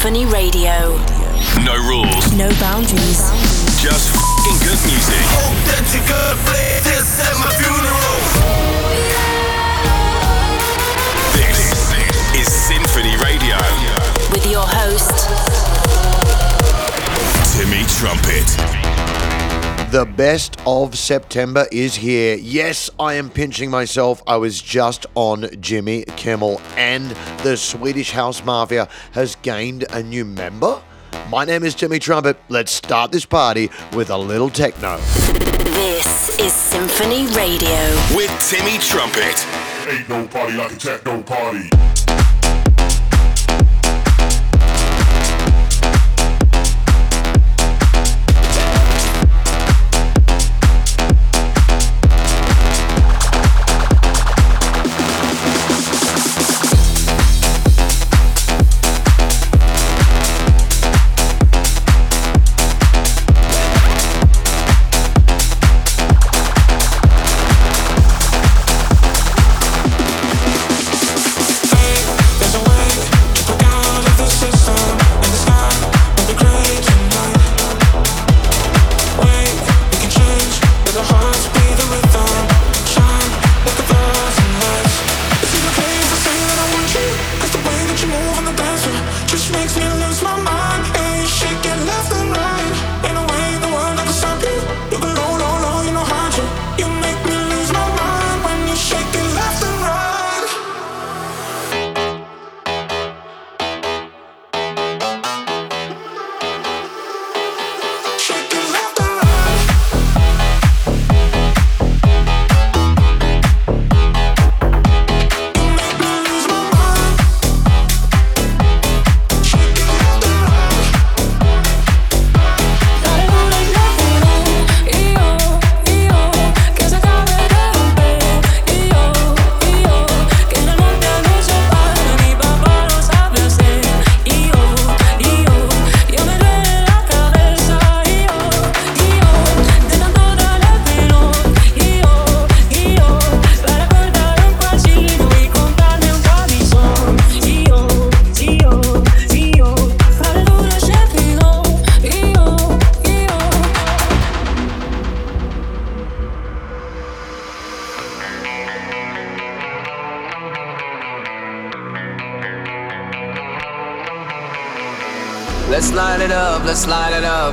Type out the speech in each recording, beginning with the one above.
Sinphony Radio. No rules. No boundaries. Just f***ing good music. Hope that you could play this at my funeral. This is Sinphony Radio. With your host, Timmy Trumpet. The best of September is here. Yes, I am pinching myself. I was just on Jimmy Kimmel, and the Swedish House Mafia has gained a new member. My name is Timmy Trumpet. Let's start this party with a little techno. this is Sinphony Radio. With Timmy Trumpet. Ain't no party like a techno party.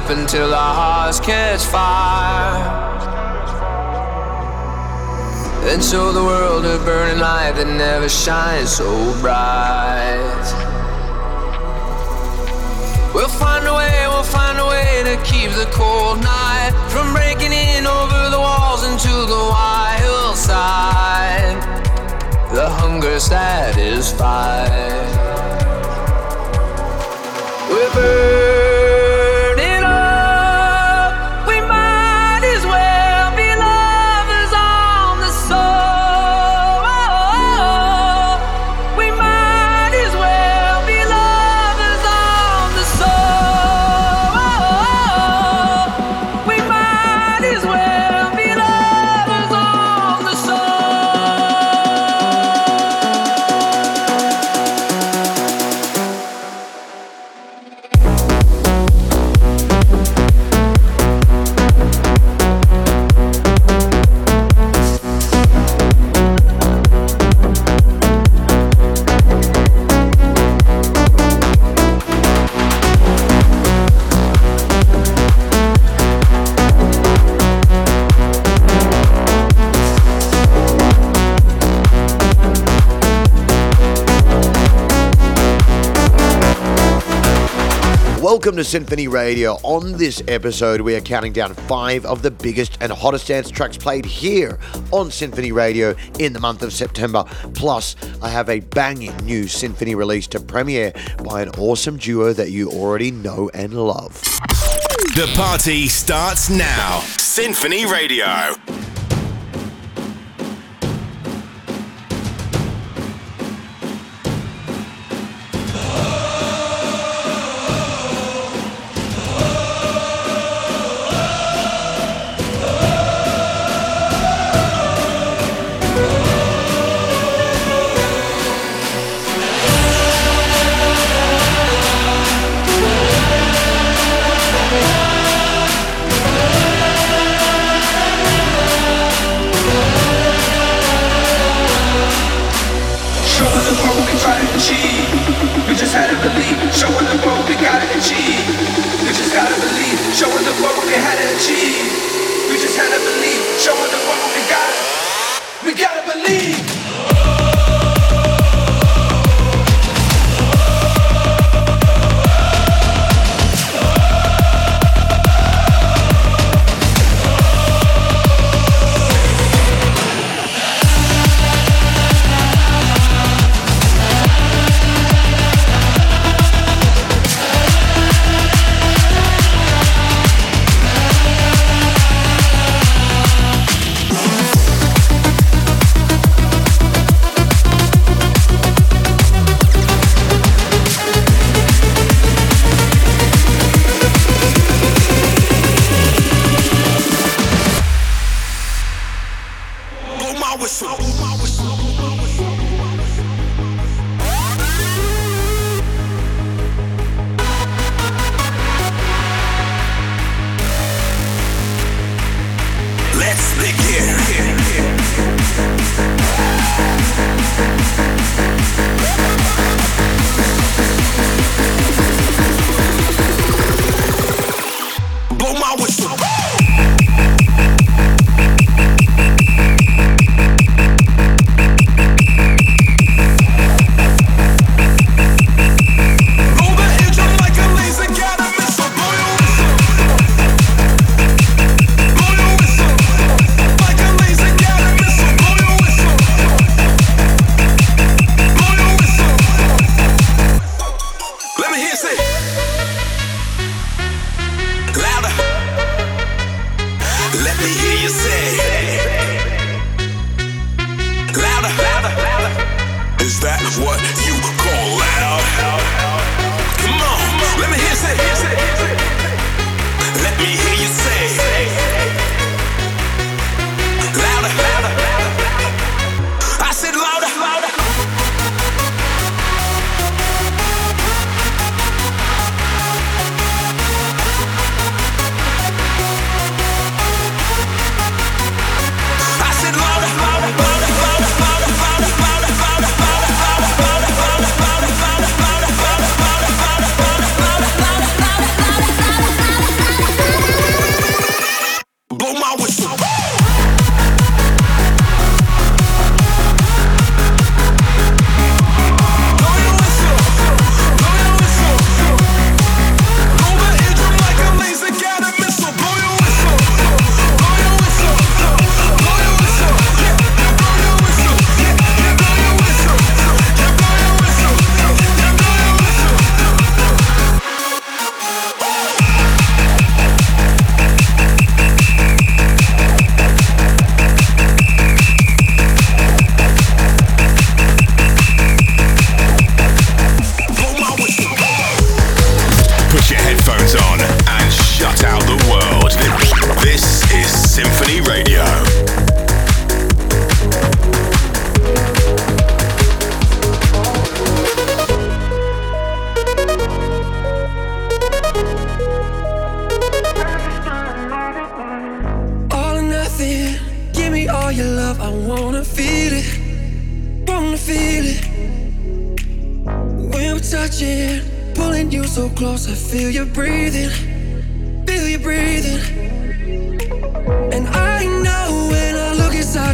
Until our hearts catch fire. And show the world a burning light that never shines so bright. We'll find a way, we'll find a way to keep the cold night from breaking in over the walls into the wild side. The hunger satisfied. We're burning Welcome to Sinphony Radio. On this episode, we are counting down five of the biggest and hottest dance tracks played here on Sinphony Radio in the month of September. Plus, I have a banging new Sinphony release to premiere by an awesome duo that you already know and love. The party starts now. Sinphony Radio.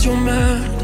your mind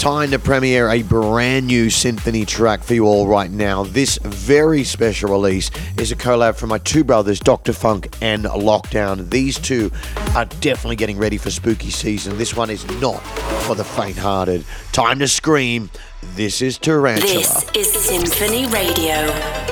time to premiere a brand new Sinphony track for you all right now. This very special release is a collab from my two brothers, Dr. Phunk and Lockdown. These two are definitely getting ready for spooky season. This one is not for the faint hearted. Time to scream. This is Tarantula. This is Sinphony Radio.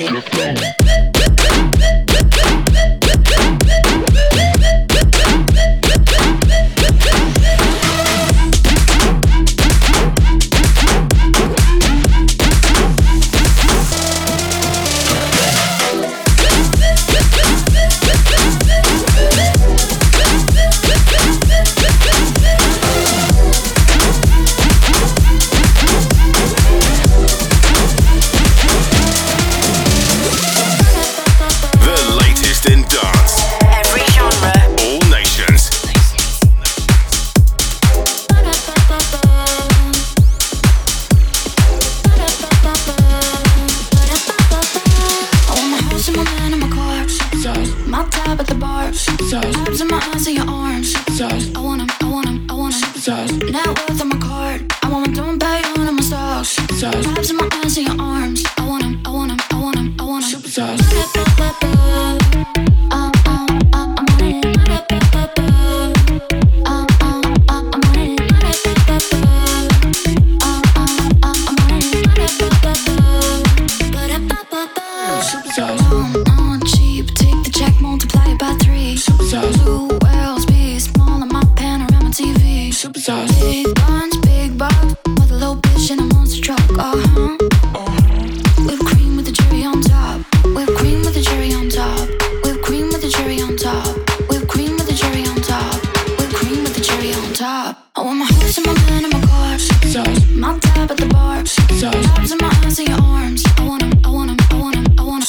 your friend.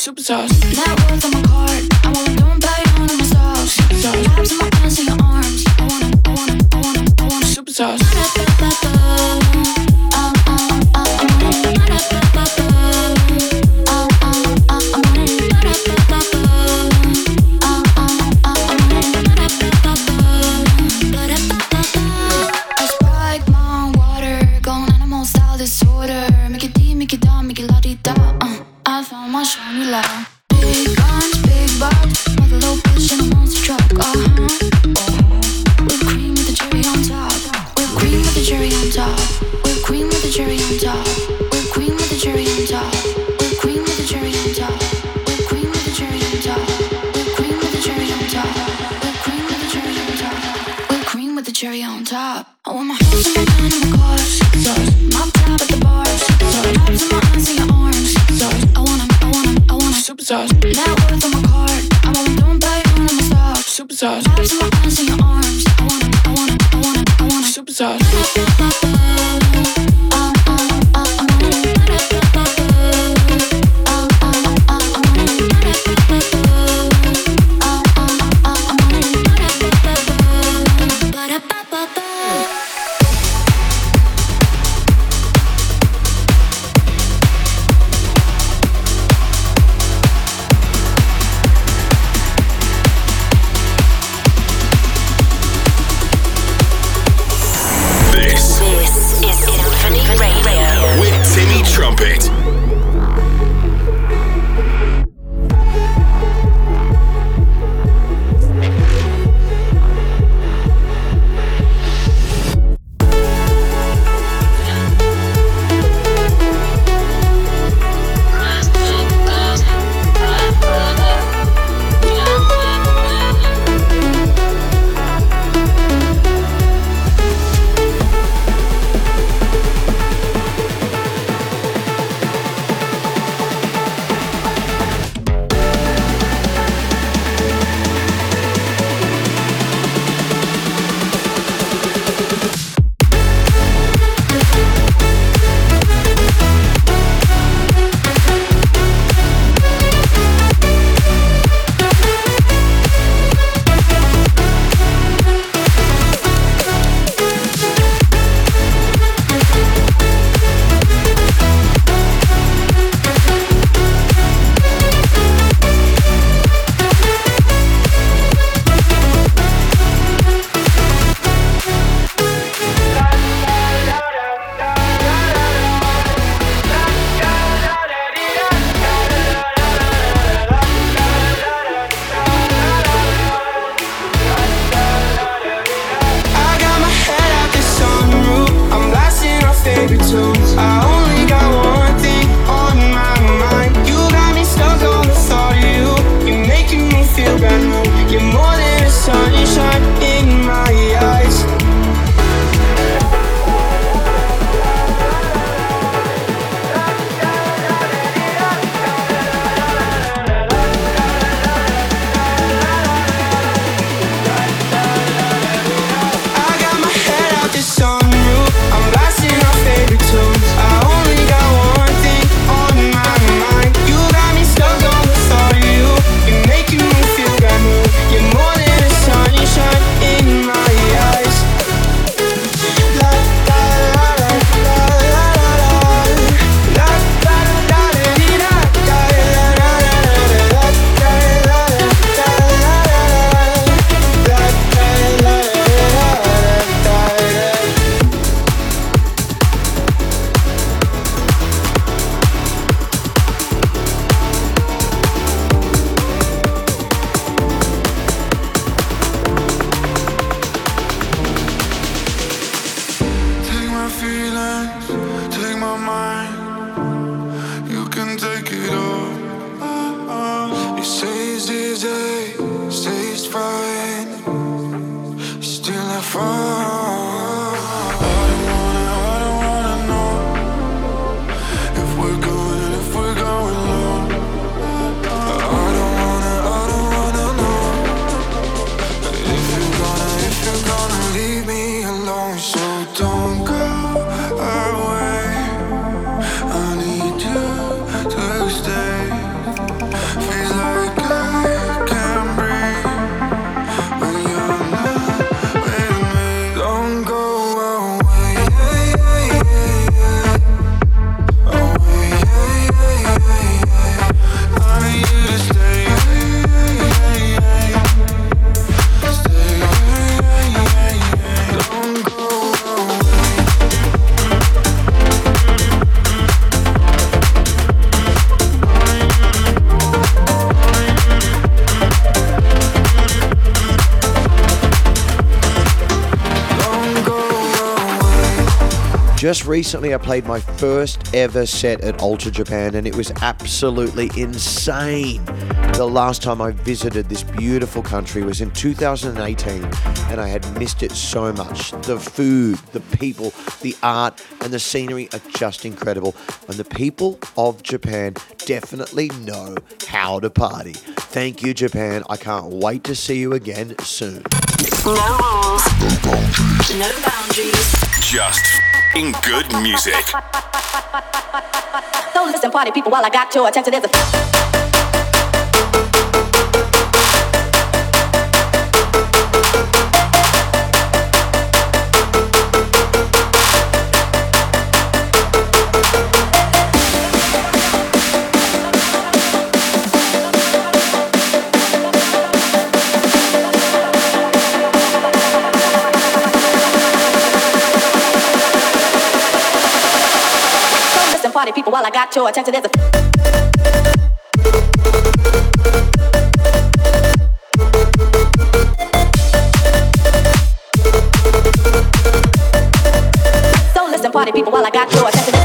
super sauce. That words on my card. I wanna go and buy one my sauce. Super sauce. Laps in my pants in your arms. I wanna, I wanna, I wanna, I wanna super sauce. Just recently, I played my first ever set at Ultra Japan, and it was absolutely insane. The last time I visited this beautiful country was in 2018, and I had missed it so much. The food, the people, the art, and the scenery are just incredible. And the people of Japan definitely know how to party. Thank you, Japan. I can't wait to see you again soon. No rules. No boundaries. No boundaries. Just in good music. Don't listen, party people, while I got your attention. There's a party people, while I got your attention. There's a Don't listen, party people, while I got your attention.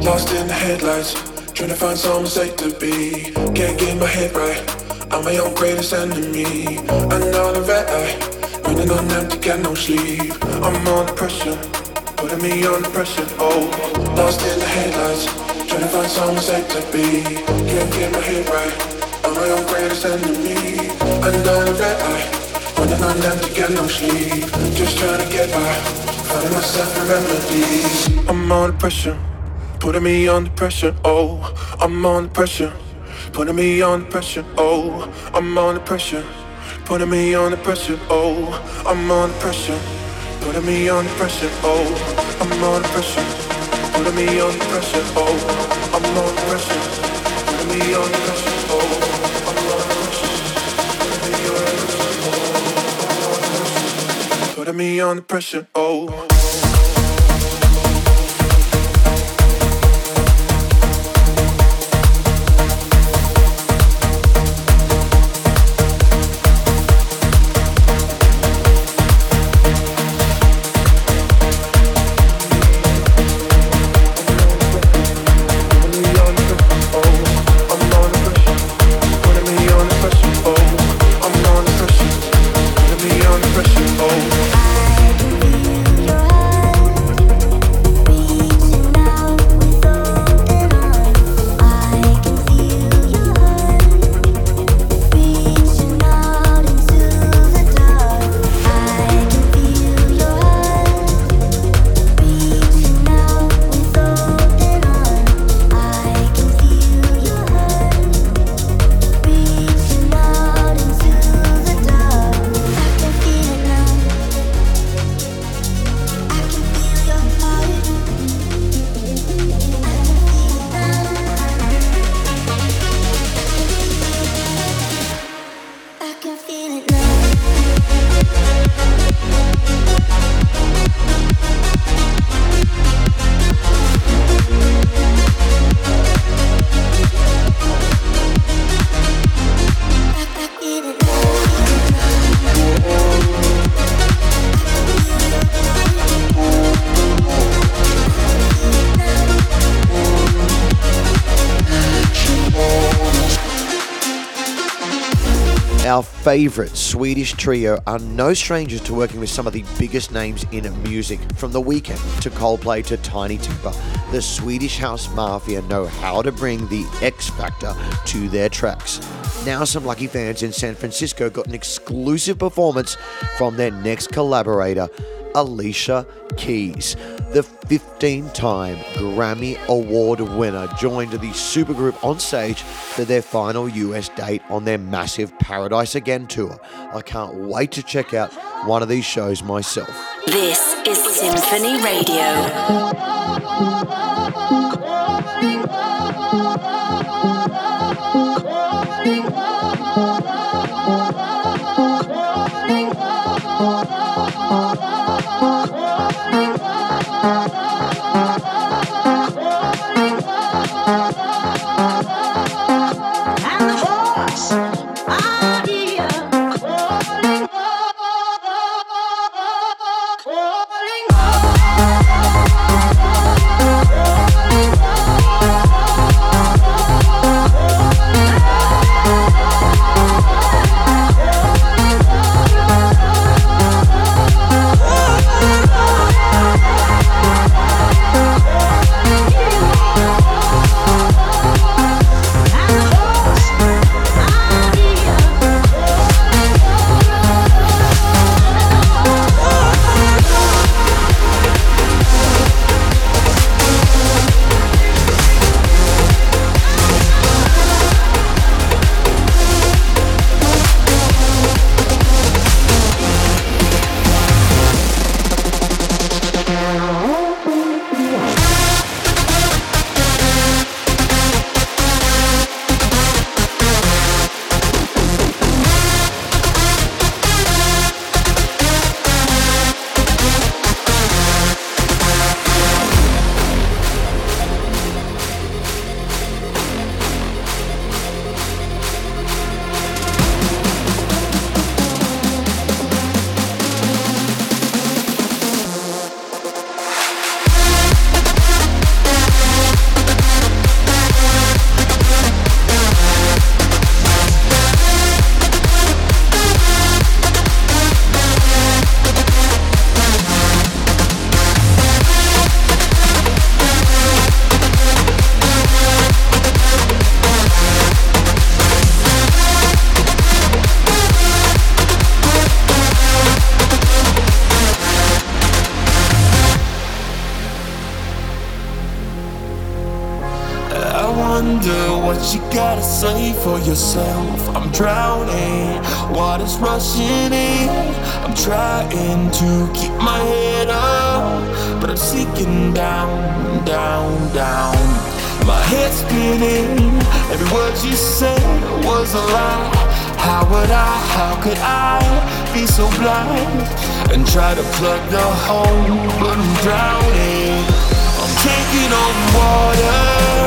Lost in the headlights, trying to find some safe to be. Can't get my head right. I'm my own greatest enemy. Another red eye, running on empty, got no sleep. I'm under pressure, putting me under pressure. Oh, lost in the headlights, trying to find someone safe to be. Can't get my head right. I'm my own greatest enemy. Another red eye, running on empty, got no sleep. Just trying to get by, I'm under pressure. Putting me under pressure, oh, I'm under pressure. Putting me under pressure, oh, I'm under pressure. Putting me under pressure, oh, I'm under pressure. Putting me under pressure, oh, I'm under pressure. Putting me under pressure, oh, I'm under pressure. Putting me under pressure, oh. Putting me under pressure, oh. Favourite Swedish trio are no strangers to working with some of the biggest names in music, from The Weeknd to Coldplay to Tinie Tempah. The Swedish House Mafia know how to bring the X factor to their tracks. Now, some lucky fans in San Francisco got an exclusive performance from their next collaborator, Alicia Keys. The 15 time Grammy Award winner joined the supergroup on stage for their final US date on their massive Paradise Again tour. I can't wait to check out one of these shows myself. This is Sinphony Radio. Wonder what you gotta say for yourself. I'm drowning, water's rushing in. I'm trying to keep my head up, but I'm sinking down, down, down. My head's spinning, every word you said was a lie. How would I, how could I be so blind and try to plug the hole, but I'm drowning. I'm taking on water.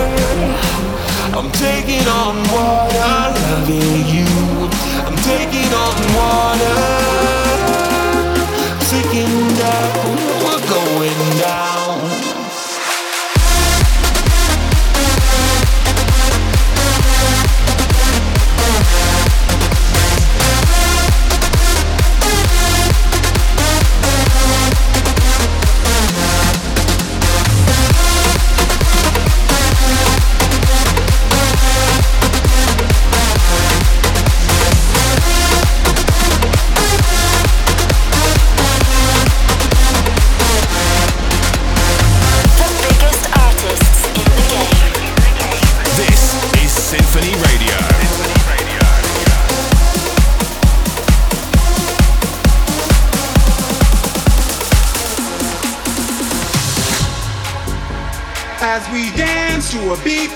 I'm taking on water, loving you. I'm taking on water. Sinking down, we're going down.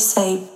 say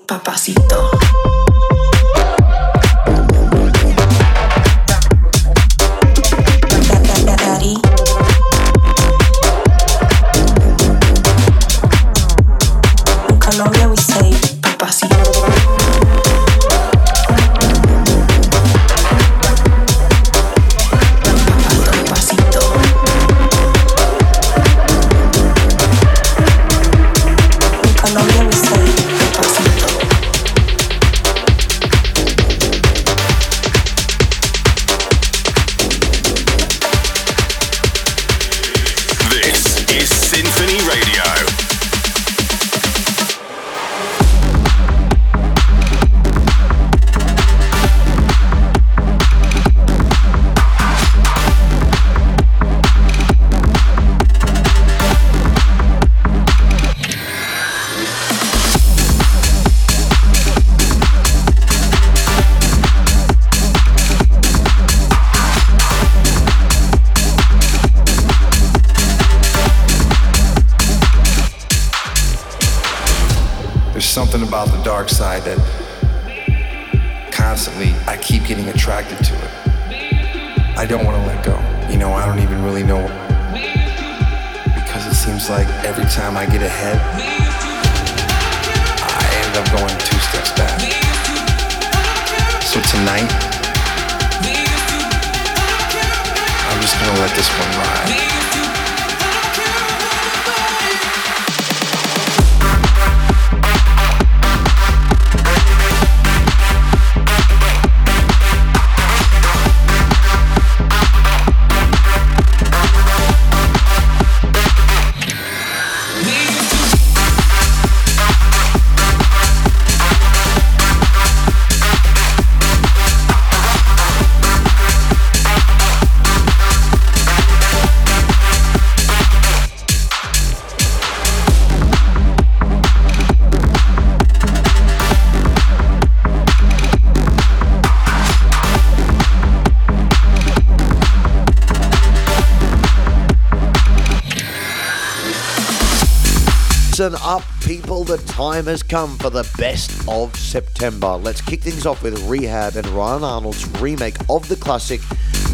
time has come for the best of September. Let's kick things off with Rehab and Ryan Arnold's remake of the classic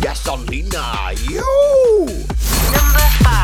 Gasolina. You! Number five.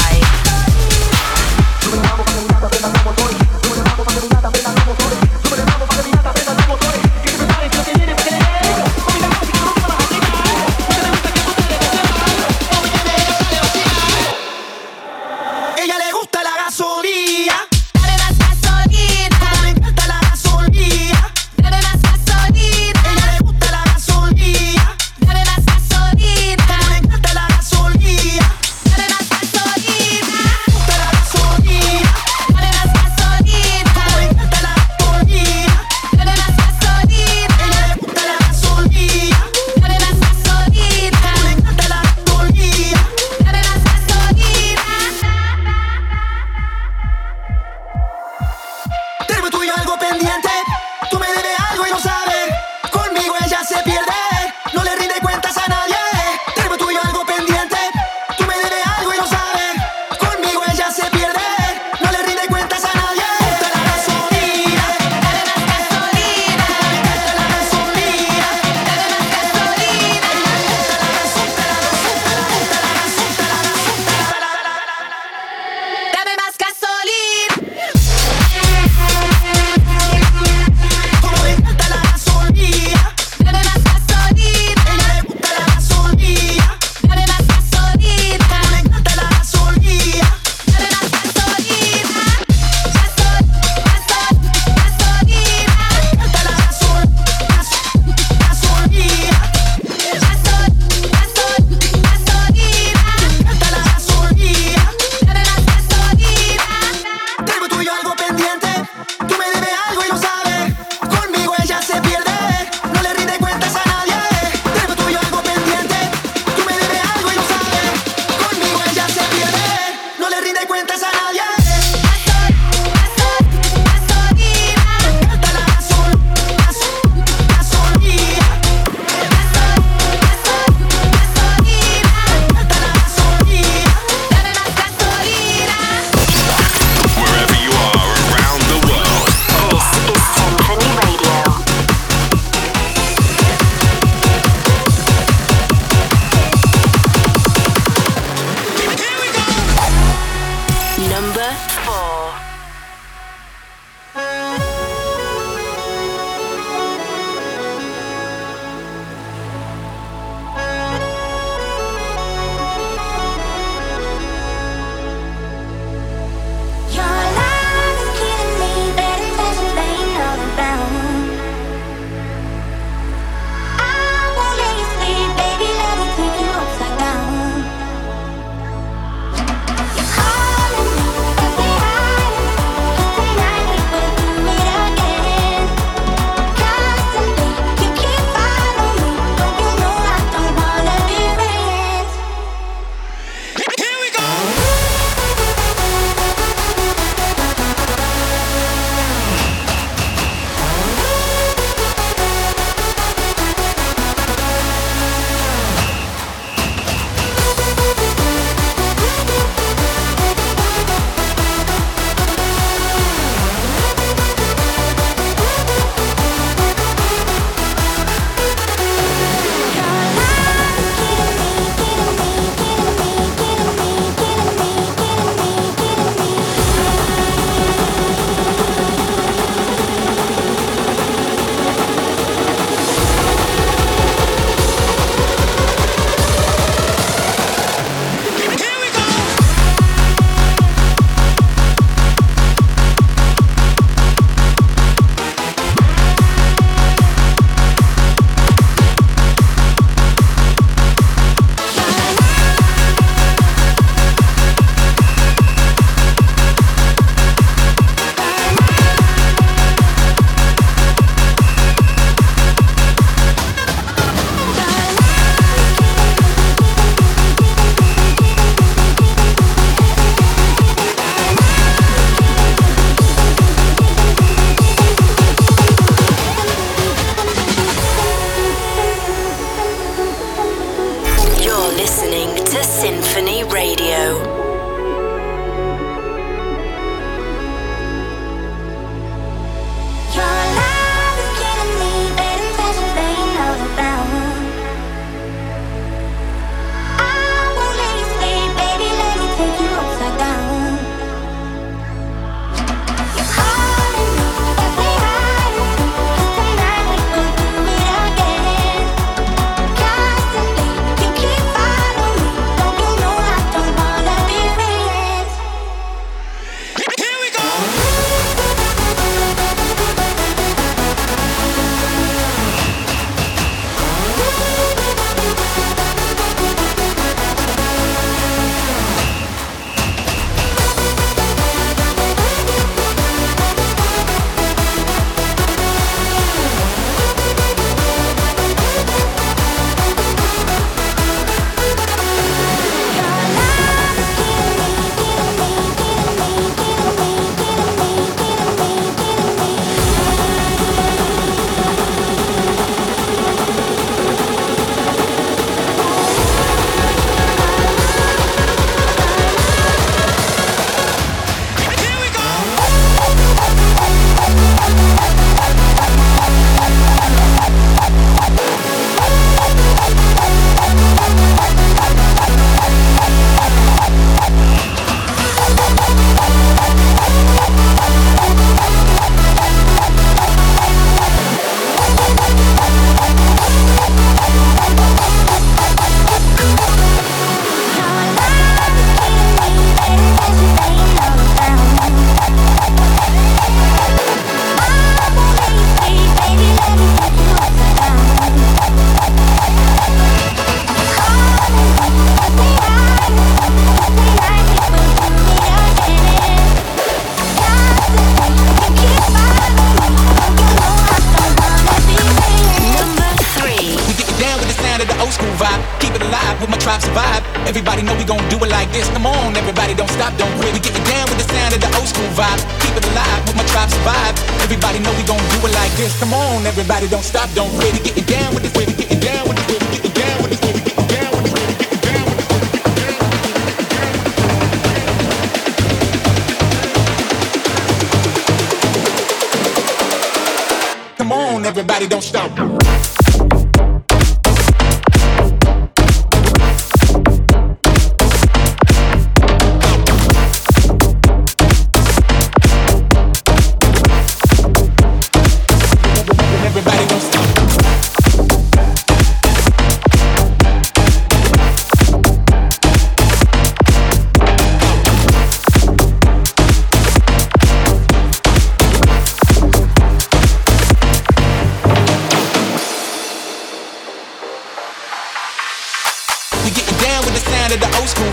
Everybody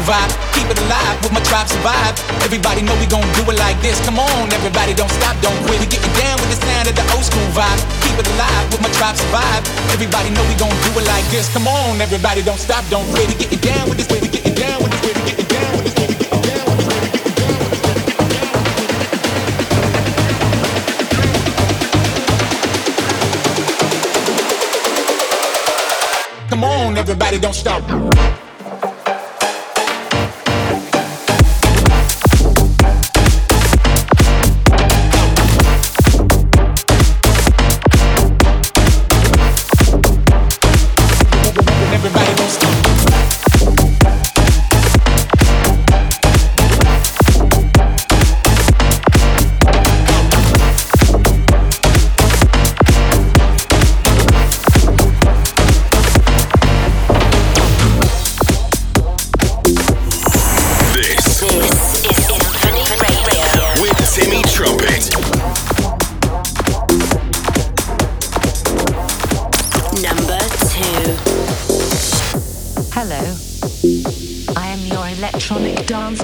vibe. Keep it alive with my tribe survive. Everybody know we gon' do it like this. Come on, everybody don't stop, don't quit. We getting down with the sound of the old school vibe. Keep it alive with my tribe survive. Everybody know we gon' do it like this. Come on, everybody don't stop, don't quit. We getting down with this, we getting down with this, this, we getting down with this, we getting down with this. Come on, everybody don't stop.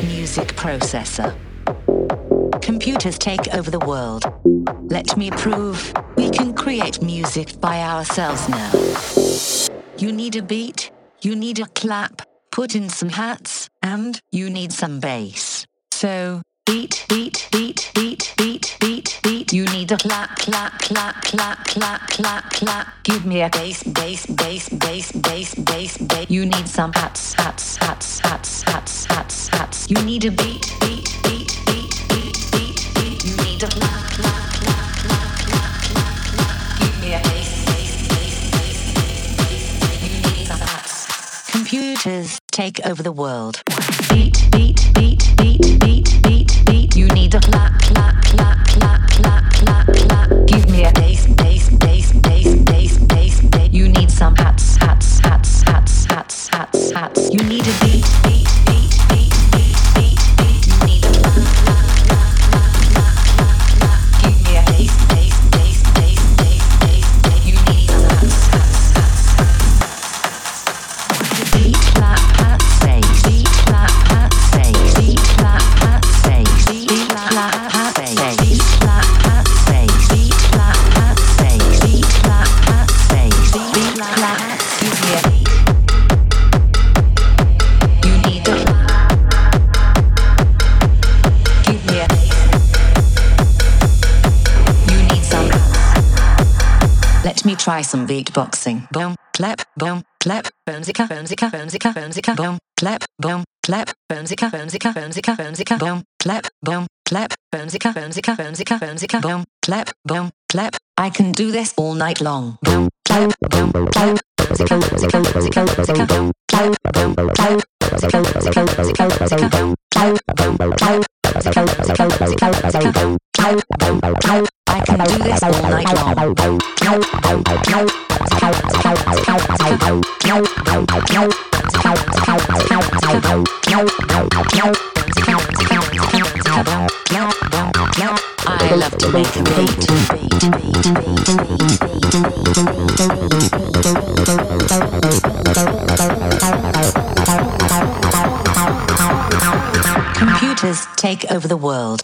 Music processor. Computers take over the world. Let me prove we can create music by ourselves now. You need a beat, you need a clap, put in some hats, and you need some bass. So, beat, beat, beat, beat, beat, beat, beat. You need a clap, clap, clap, clap, clap, clap, clap. Give me a bass, bass, bass, bass, bass, bass, bass. You need some hats, hats, hats, hats, hats, hats, hats. You need a beat, beat, beat, beat, beat, beat, beat. You need a clap, hats. Take over the world. Beat, beat, beat, beat, beat, beat, beat. You need a clap, clap, clap, clap, clap, clap, clap. Give me a bass, bass, bass, bass, bass, bass, bass. You need some hats, hats, hats, hats, hats, hats, hats. You need a beat, beat, try some beatboxing. Boom, clap, boom, clap, boomzika, boomzika, boomzika, boomzika, boom, clap, boom, clap, boomzika, boomzika, boomzika, boomzika, boom, clap, boom, clap, boomzika, boomzika, boomzika, boomzika, boom, clap, boom, clap. I can do this all night long. Boom, clap, boom, clap, boomzika, boomzika, boomzika, boomzika, boom, clap, boom, clap, boomzika, boomzika, boomzika, boomzika, boom, clap, boom, clap, boomzika, boomzika, boomzika, boomzika, boom, clap, boom, clap. I do this all night. I love to make a beat. Computers take over the world.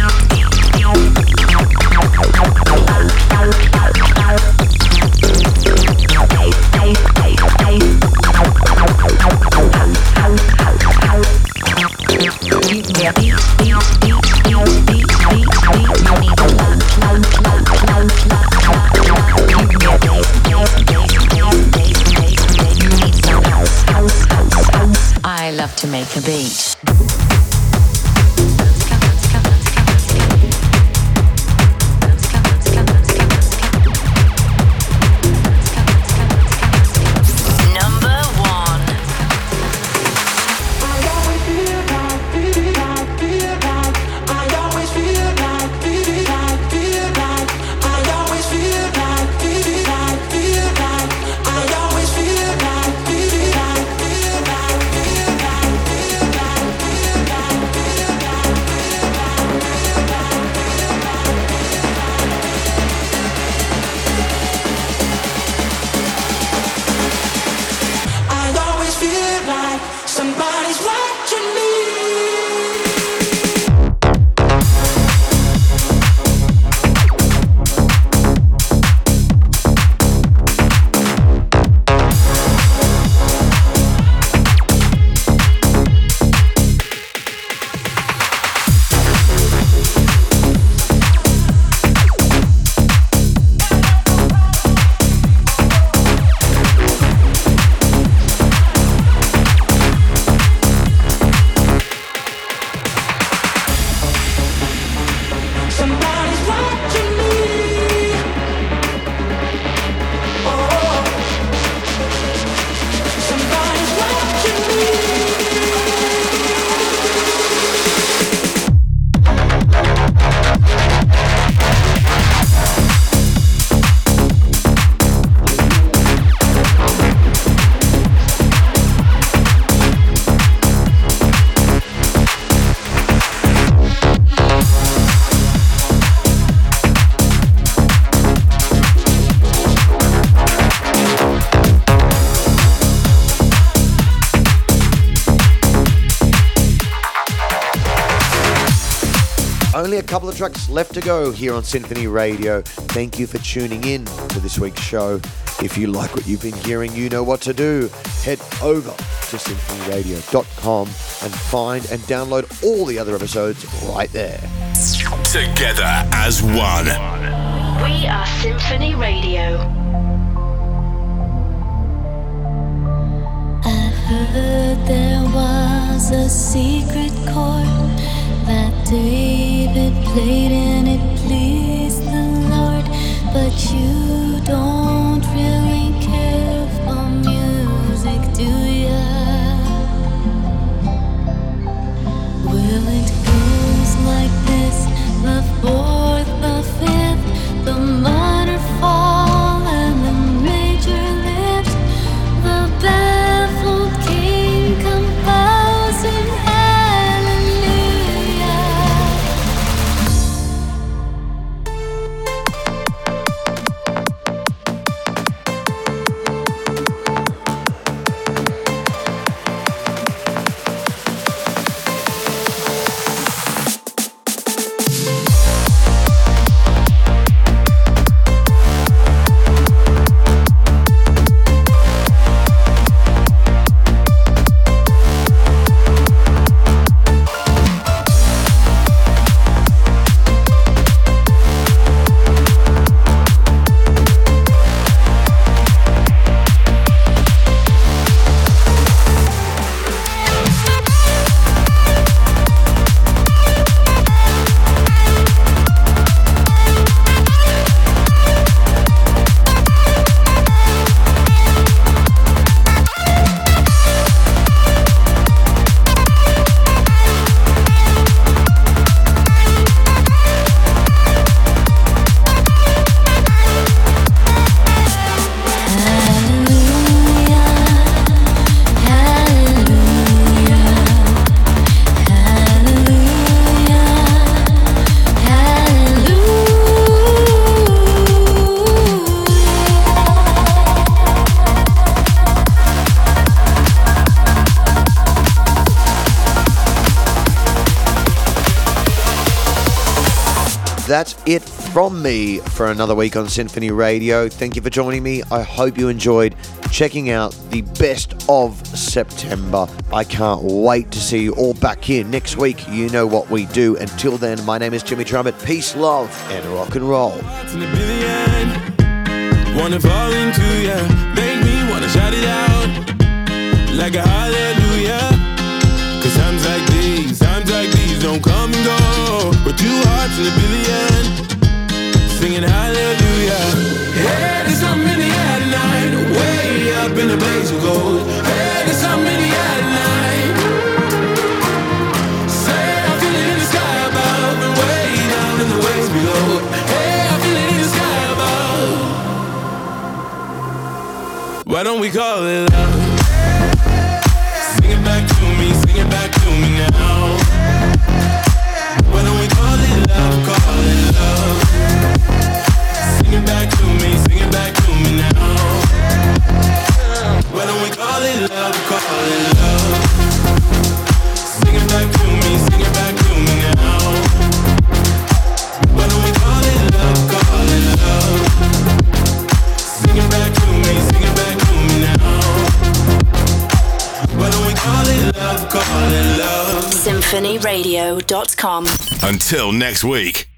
Make a Beat. Couple of tracks left to go here on Sinphony Radio. Thank you for tuning in to this week's show. If you like what you've been hearing, you know what to do. Head over to sinphonyradio.com and find and download all the other episodes right there. Together as one. We are Sinphony Radio. I heard there was a secret chord that David played and it pleased the Lord. But you don't That's it from me for another week on Sinphony Radio. Thank you for joining me. I hope you enjoyed checking out the best of September. I can't wait to see you all back here next week. You know what we do. Until then, my name is Jimmy Trumpet. Peace, love, and rock and roll. Wanna fall into ya, make me wanna shout it out like a hallelujah. Cause times like these, times like these don't come and go. But two hearts in a billion, singing hallelujah. There's something in the air tonight, way up in the blaze of gold. Hey, there's something in the air tonight. Say I feel it in the sky above and way down in the waves below. Hey, I feel it in the sky above. Why don't we call it love? Back to me, sing it back to me now. Why don't we call it love, call it love? Sing it back to me, sing it back to me now. Why don't we call it love, call it love? Sing it back to me, sing it back to me now. Why don't we call it love, call it love? SinphonyRadio.com. Until next week.